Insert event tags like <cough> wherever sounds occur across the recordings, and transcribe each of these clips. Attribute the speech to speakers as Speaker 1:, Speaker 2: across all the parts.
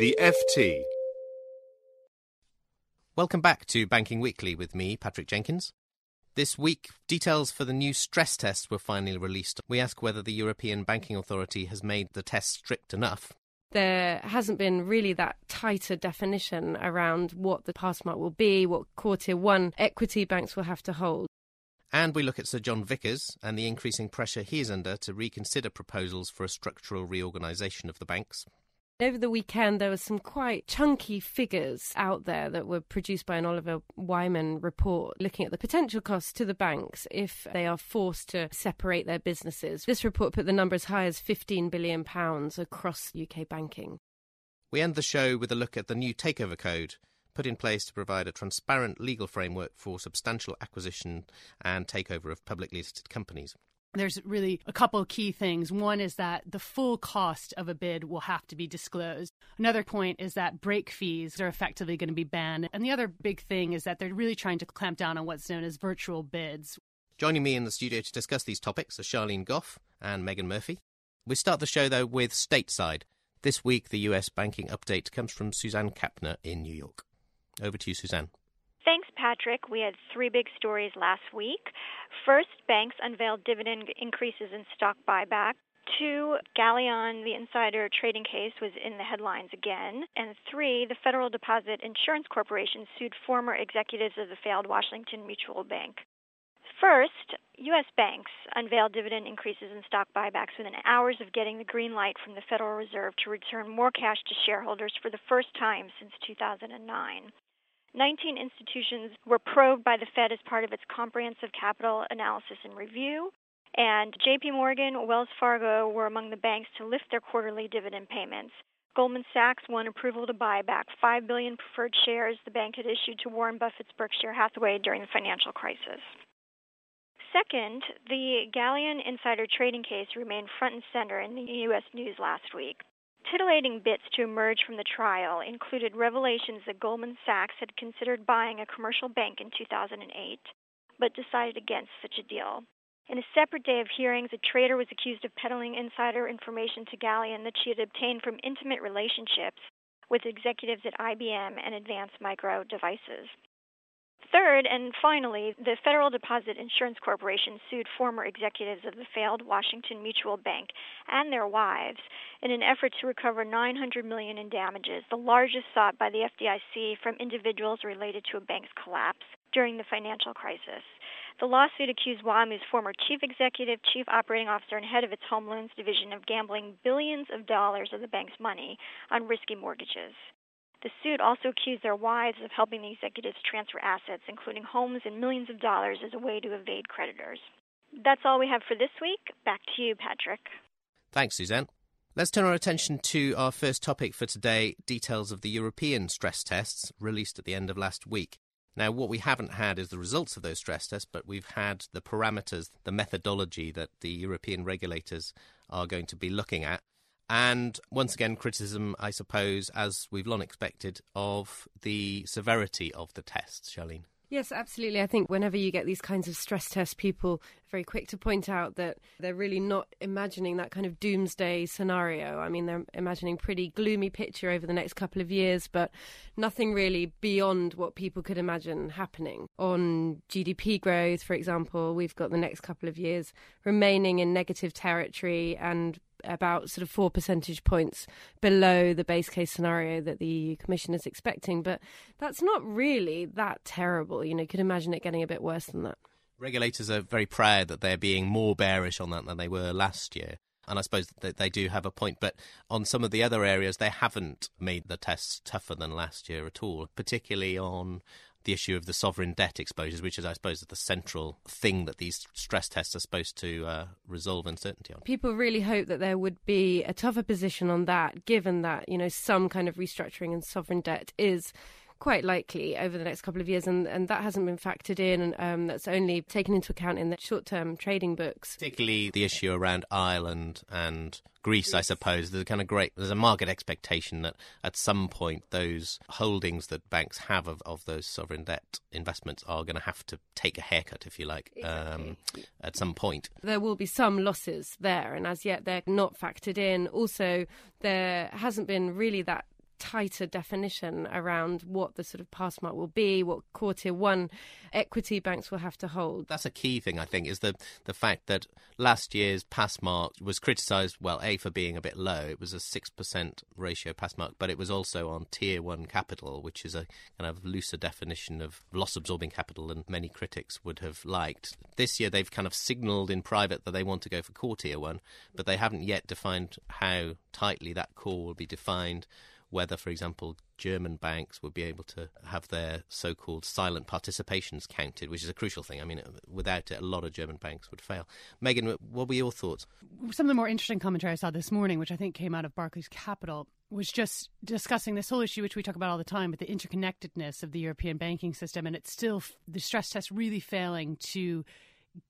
Speaker 1: The FT.
Speaker 2: Welcome back to Banking Weekly with me, Patrick Jenkins. This week, details for the new stress tests were finally released. We ask whether the European Banking Authority has made the tests strict enough.
Speaker 3: There hasn't been really that tighter definition around what the pass mark will be, what core tier one equity banks will have to hold.
Speaker 2: And we look at Sir John Vickers and the increasing pressure he is under to reconsider proposals for a structural reorganisation of the banks.
Speaker 3: Over the weekend, there were some quite chunky figures out there that were produced by an Oliver Wyman report looking at the potential costs to the banks if they are forced to separate their businesses. This report put the number as high as £15 billion across UK banking.
Speaker 2: We end the show with a look at the new Takeover Code, put in place to provide a transparent legal framework for substantial acquisition and takeover of publicly listed companies
Speaker 4: there's really a couple of key things. One is that the full cost of a bid will have to be disclosed. Another point is that break fees are effectively going to be banned. And the other big thing is that they're really trying to clamp down on what's known as virtual bids.
Speaker 2: Joining me in the studio to discuss these topics are Sharlene Goff and Megan Murphy. We start the show, though, with stateside. This week, the US banking update comes from Suzanne Kapner in New York. Over to you, Suzanne.
Speaker 5: Patrick. We had three big stories last week. First, banks unveiled dividend increases in stock buyback. Two, Galleon, the insider trading case, was in the headlines again. And three, the Federal Deposit Insurance Corporation sued former executives of the failed Washington Mutual Bank. First, U.S. banks unveiled dividend increases in stock buybacks within hours of getting the green light from the Federal Reserve to return more cash to shareholders for the first time since 2009. 19 institutions were probed by the Fed as part of its comprehensive capital analysis and review. And JP Morgan, Wells Fargo were among the banks to lift their quarterly dividend payments. Goldman Sachs won approval to buy back 5 billion preferred shares the bank had issued to Warren Buffett's Berkshire Hathaway during the financial crisis. Second, the Galleon insider trading case remained front and center in the U.S. news last week. Titillating bits to emerge from the trial included revelations that Goldman Sachs had considered buying a commercial bank in 2008, but decided against such a deal. In a separate day of hearings, a trader was accused of peddling insider information to Galleon that she had obtained from intimate relationships with executives at IBM and Advanced Micro Devices. Third, and finally, the Federal Deposit Insurance Corporation sued former executives of the failed Washington Mutual Bank and their wives in an effort to recover 900 million in damages, the largest sought by the FDIC from individuals related to a bank's collapse during the financial crisis. The lawsuit accused WAMU's former chief executive, chief operating officer, and head of its home loans division of gambling billions of dollars of the bank's money on risky mortgages. The suit also accused their wives of helping the executives transfer assets, including homes and millions of dollars, as a way to evade creditors. That's all we have for this week. Back to you, Patrick.
Speaker 2: Thanks, Suzanne. Let's turn our attention to our first topic for today details of the European stress tests released at the end of last week. Now, what we haven't had is the results of those stress tests, but we've had the parameters, the methodology that the European regulators are going to be looking at. And once again, criticism, I suppose, as we've long expected, of the severity of the tests, Sharlene.
Speaker 3: Yes, absolutely. I think whenever you get these kinds of stress tests, people are very quick to point out that they're really not imagining that kind of doomsday scenario. I mean, they're imagining pretty gloomy picture over the next couple of years, but nothing really beyond what people could imagine happening. On GDP growth, for example, we've got the next couple of years remaining in negative territory and about sort of four percentage points below the base case scenario that the EU Commission is expecting. But that's not really that terrible. You know, you could imagine it getting a bit worse than that.
Speaker 2: Regulators are very proud that they're being more bearish on that than they were last year. And I suppose that they do have a point, but on some of the other areas, they haven't made the tests tougher than last year at all, particularly on the issue of the sovereign debt exposures, which is, I suppose, the central thing that these stress tests are supposed to uh, resolve uncertainty on.
Speaker 3: People really hope that there would be a tougher position on that, given that you know some kind of restructuring and sovereign debt is quite likely over the next couple of years, and, and that hasn't been factored in, and um, that's only taken into account in the short term trading books.
Speaker 2: Particularly the issue around Ireland and Greece, I suppose. There's a kind of great, there's a market expectation that at some point those holdings that banks have of, of those sovereign debt investments are going to have to take a haircut, if you like, um, at some point.
Speaker 3: There will be some losses there, and as yet they're not factored in. Also, there hasn't been really that tighter definition around what the sort of pass mark will be, what core tier one equity banks will have to hold.
Speaker 2: That's a key thing, I think, is the the fact that last year's pass mark was criticised, well, A, for being a bit low. It was a 6% ratio pass mark, but it was also on tier one capital, which is a kind of looser definition of loss absorbing capital than many critics would have liked. This year they've kind of signalled in private that they want to go for core tier one, but they haven't yet defined how tightly that core will be defined whether, for example, German banks would be able to have their so called silent participations counted, which is a crucial thing. I mean, without it, a lot of German banks would fail. Megan, what were your thoughts?
Speaker 4: Some of the more interesting commentary I saw this morning, which I think came out of Barclays Capital, was just discussing this whole issue, which we talk about all the time, but the interconnectedness of the European banking system. And it's still the stress test really failing to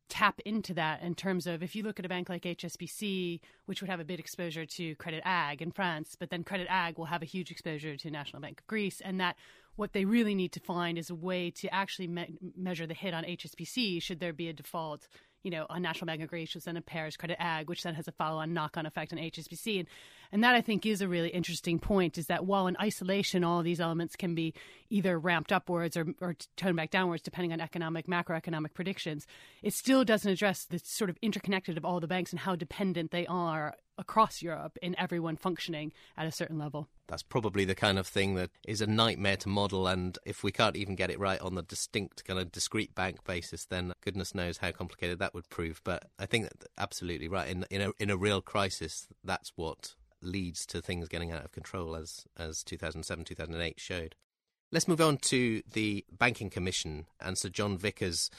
Speaker 4: tap into that in terms of if you look at a bank like HSBC, which would have a big exposure to Credit Ag in France, but then Credit Ag will have a huge exposure to National Bank of Greece, and that what they really need to find is a way to actually me- measure the hit on HSBC should there be a default you know, on National Bank of which then a Paris Credit Ag, which then has a follow-on knock-on effect on HSBC. And, and that I think is a really interesting point is that while in isolation all these elements can be either ramped upwards or, or toned back downwards depending on economic, macroeconomic predictions, it still doesn't address the sort of interconnected of all the banks and how dependent they are across Europe in everyone functioning at a certain level.
Speaker 2: That's probably the kind of thing that is a nightmare to model. And if we can't even get it right on the distinct, kind of discrete bank basis, then goodness knows how complicated that would prove. But I think that absolutely right. In, in, a, in a real crisis, that's what leads to things getting out of control, as, as 2007 2008 showed. Let's move on to the Banking Commission and Sir John Vickers,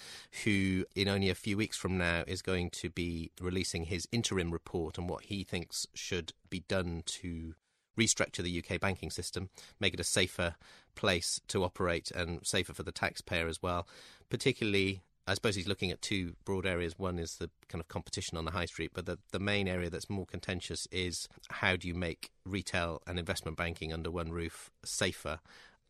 Speaker 2: who in only a few weeks from now is going to be releasing his interim report on what he thinks should be done to restructure the UK banking system, make it a safer place to operate and safer for the taxpayer as well. Particularly, I suppose he's looking at two broad areas. One is the kind of competition on the high street, but the, the main area that's more contentious is how do you make retail and investment banking under one roof safer?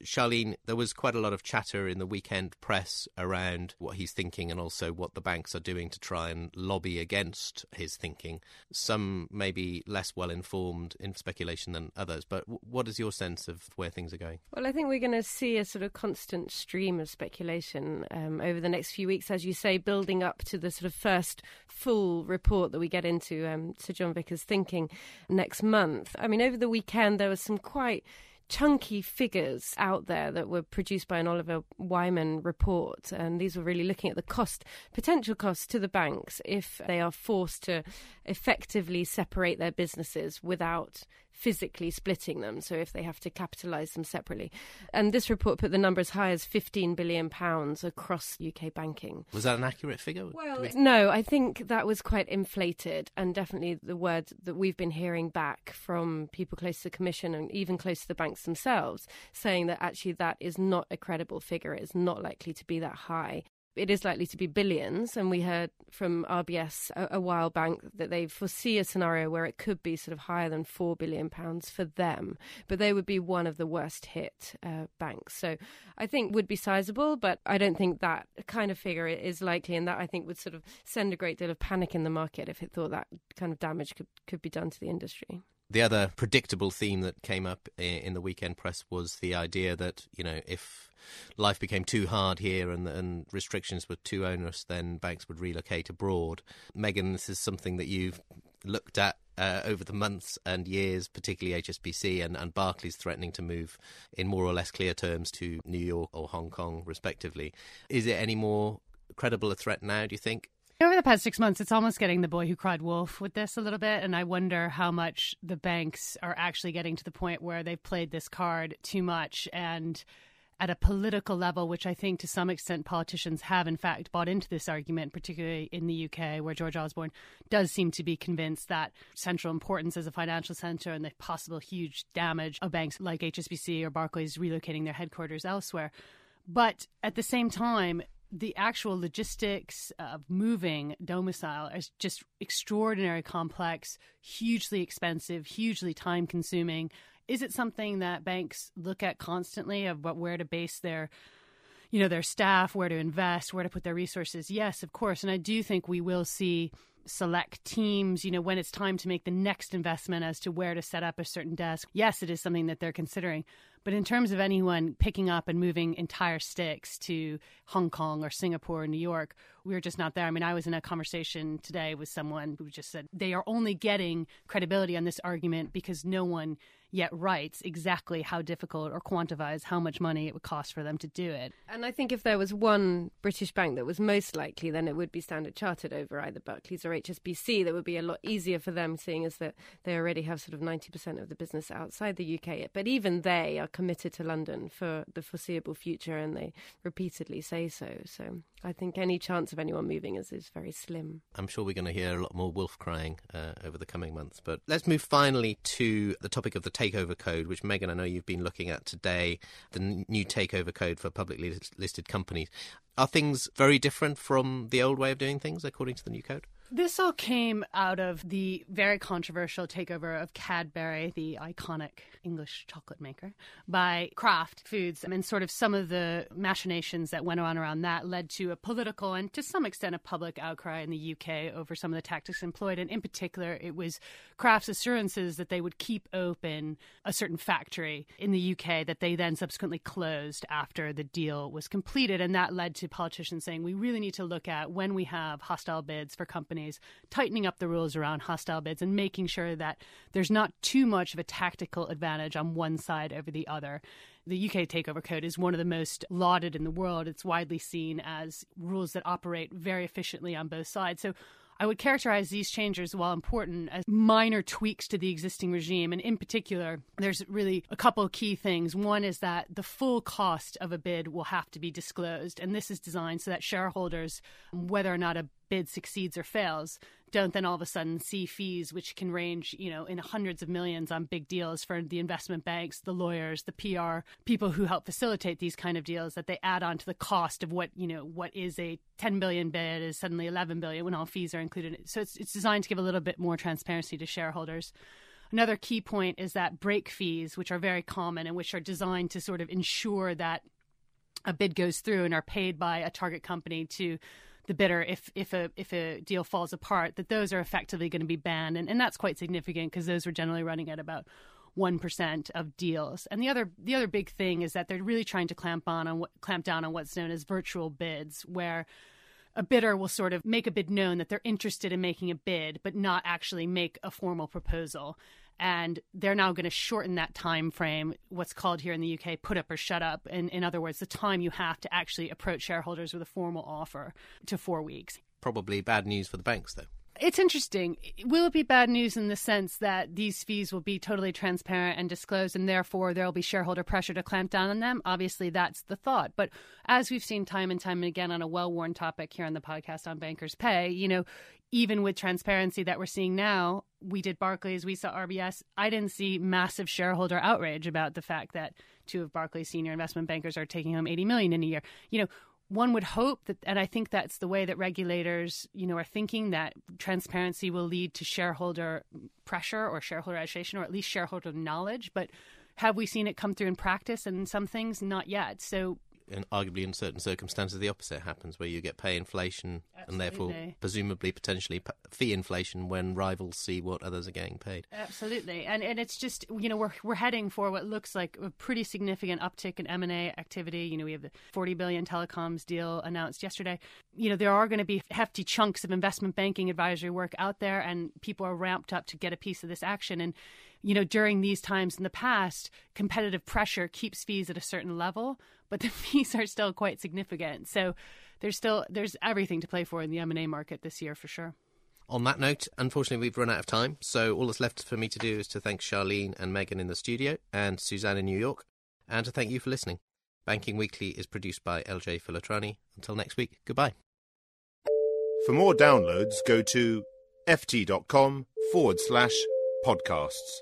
Speaker 2: Sharlene, there was quite a lot of chatter in the weekend press around what he's thinking and also what the banks are doing to try and lobby against his thinking. Some may be less well informed in speculation than others, but what is your sense of where things are going?
Speaker 3: Well, I think we're going to see a sort of constant stream of speculation um, over the next few weeks, as you say, building up to the sort of first full report that we get into um, Sir John Vickers' thinking next month. I mean, over the weekend, there was some quite chunky figures out there that were produced by an Oliver Wyman report. And these were really looking at the cost, potential costs to the banks if they are forced to effectively separate their businesses without physically splitting them, so if they have to capitalise them separately. And this report put the number as high as £15 billion across UK banking.
Speaker 2: Was that an accurate figure?
Speaker 3: Well, we... no, I think that was quite inflated, and definitely the word that we've been hearing back from people close to the Commission and even close to the banks themselves, saying that actually that is not a credible figure, it's not likely to be that high it is likely to be billions. And we heard from RBS a, a, while back that they foresee a scenario where it could be sort of higher than four billion pounds for them, but they would be one of the worst hit uh, banks. So I think would be sizable, but I don't think that kind of figure is likely, and that I think would sort of send a great deal of panic in the market if it thought that kind of damage could could be done to the industry.
Speaker 2: The other predictable theme that came up in the weekend press was the idea that, you know, if life became too hard here and, and restrictions were too onerous, then banks would relocate abroad. Megan, this is something that you've looked at uh, over the months and years, particularly HSBC and, and Barclays threatening to move in more or less clear terms to New York or Hong Kong, respectively. Is it any more credible a threat now, do you think?
Speaker 4: Over the past six months, it's almost getting the boy who cried wolf with this a little bit. And I wonder how much the banks are actually getting to the point where they've played this card too much and at a political level, which I think to some extent politicians have in fact bought into this argument, particularly in the UK, where George Osborne does seem to be convinced that central importance as a financial centre and the possible huge damage of banks like HSBC or Barclays relocating their headquarters elsewhere. But at the same time, the actual logistics of moving domicile is just extraordinarily complex, hugely expensive, hugely time consuming. Is it something that banks look at constantly of what, where to base their you know their staff, where to invest, where to put their resources? Yes, of course. And I do think we will see select teams, you know, when it's time to make the next investment as to where to set up a certain desk. Yes, it is something that they're considering. But in terms of anyone picking up and moving entire sticks to Hong Kong or Singapore or New York, we are just not there. I mean, I was in a conversation today with someone who just said they are only getting credibility on this argument because no one yet writes exactly how difficult or quantifies how much money it would cost for them to do it.
Speaker 3: And I think if there was one British bank that was most likely, then it would be Standard Chartered over either Barclays or HSBC. That would be a lot easier for them, seeing as that they already have sort of 90% of the business outside the UK. But even they are committed to London for the foreseeable future, and they repeatedly say so. So I think any chance of anyone moving is, is very slim.
Speaker 2: I'm sure we're going to hear a lot more wolf crying uh, over the coming months. But let's move finally to the topic of the takeover code, which Megan, I know you've been looking at today, the n- new takeover code for publicly listed companies. Are things very different from the old way of doing things according to the new code?
Speaker 4: This all came out of the very controversial takeover of Cadbury, the iconic English chocolate maker, by Kraft Foods. And sort of some of the machinations that went on around that led to a political and to some extent a public outcry in the UK over some of the tactics employed. And in particular, it was Kraft's assurances that they would keep open a certain factory in the UK that they then subsequently closed after the deal was completed. And that led to politicians saying we really need to look at when we have hostile bids for companies companies, tightening up the rules around hostile bids and making sure that there's not too much of a tactical advantage on one side over the other. The UK Takeover Code is one of the most lauded in the world. It's widely seen as rules that operate very efficiently on both sides. So I would characterize these changes, while important, as minor tweaks to the existing regime. And in particular, there's really a couple of key things. One is that the full cost of a bid will have to be disclosed. And this is designed so that shareholders, whether or not a bid succeeds or fails, don't then all of a sudden see fees which can range, you know, in hundreds of millions on big deals for the investment banks, the lawyers, the PR people who help facilitate these kind of deals that they add on to the cost of what, you know, what is a 10 billion bid is suddenly 11 billion when all fees are included. So it's, it's designed to give a little bit more transparency to shareholders. Another key point is that break fees, which are very common and which are designed to sort of ensure that a bid goes through and are paid by a target company to the bidder if if a if a deal falls apart that those are effectively going to be banned and, and that's quite significant because those were generally running at about one percent of deals. And the other the other big thing is that they're really trying to clamp on on what clamp down on what's known as virtual bids, where a bidder will sort of make a bid known that they're interested in making a bid, but not actually make a formal proposal and they're now going to shorten that time frame what's called here in the uk put up or shut up. And in other words the time you have to actually approach shareholders with a formal offer to four weeks.
Speaker 2: Probably bad news for the banks though
Speaker 4: it's interesting. Will it be bad news in the sense that these fees will be totally transparent and disclosed, and therefore there will be shareholder pressure to clamp down on them? Obviously, that's the thought. But as we've seen time and time again on a well worn topic here on the podcast on bankers' pay, you know, even with transparency that we're seeing now, we did Barclays, we saw RBS. I didn't see massive shareholder outrage about the fact that two of Barclays' senior investment bankers are taking home 80 million in a year. You know, one would hope that, and I think that's the way that regulators, you know, are thinking that transparency will lead to shareholder pressure or shareholder agitation or at least shareholder knowledge. But have we seen it come through in practice? And some things, not yet. So
Speaker 2: and arguably in certain circumstances the opposite happens where you get pay inflation Absolutely. and therefore presumably potentially fee inflation when rivals see what others are getting paid.
Speaker 4: Absolutely. And and it's just you know we're we're heading for what looks like a pretty significant uptick in M&A activity. You know we have the 40 billion telecoms deal announced yesterday. You know there are going to be hefty chunks of investment banking advisory work out there and people are ramped up to get a piece of this action. And you know, during these times in the past, competitive pressure keeps fees at a certain level, but the <laughs> fees are still quite significant. So there's still there's everything to play for in the M&A market this year for sure.
Speaker 2: On that note, unfortunately, we've run out of time. So all that's left for me to do is to thank Sharlene and Megan in the studio and Suzanne in New York, and to thank you for listening. Banking Weekly is produced by LJ Filotrani. Until next week, goodbye.
Speaker 1: For more downloads, go to ft.com forward slash podcasts.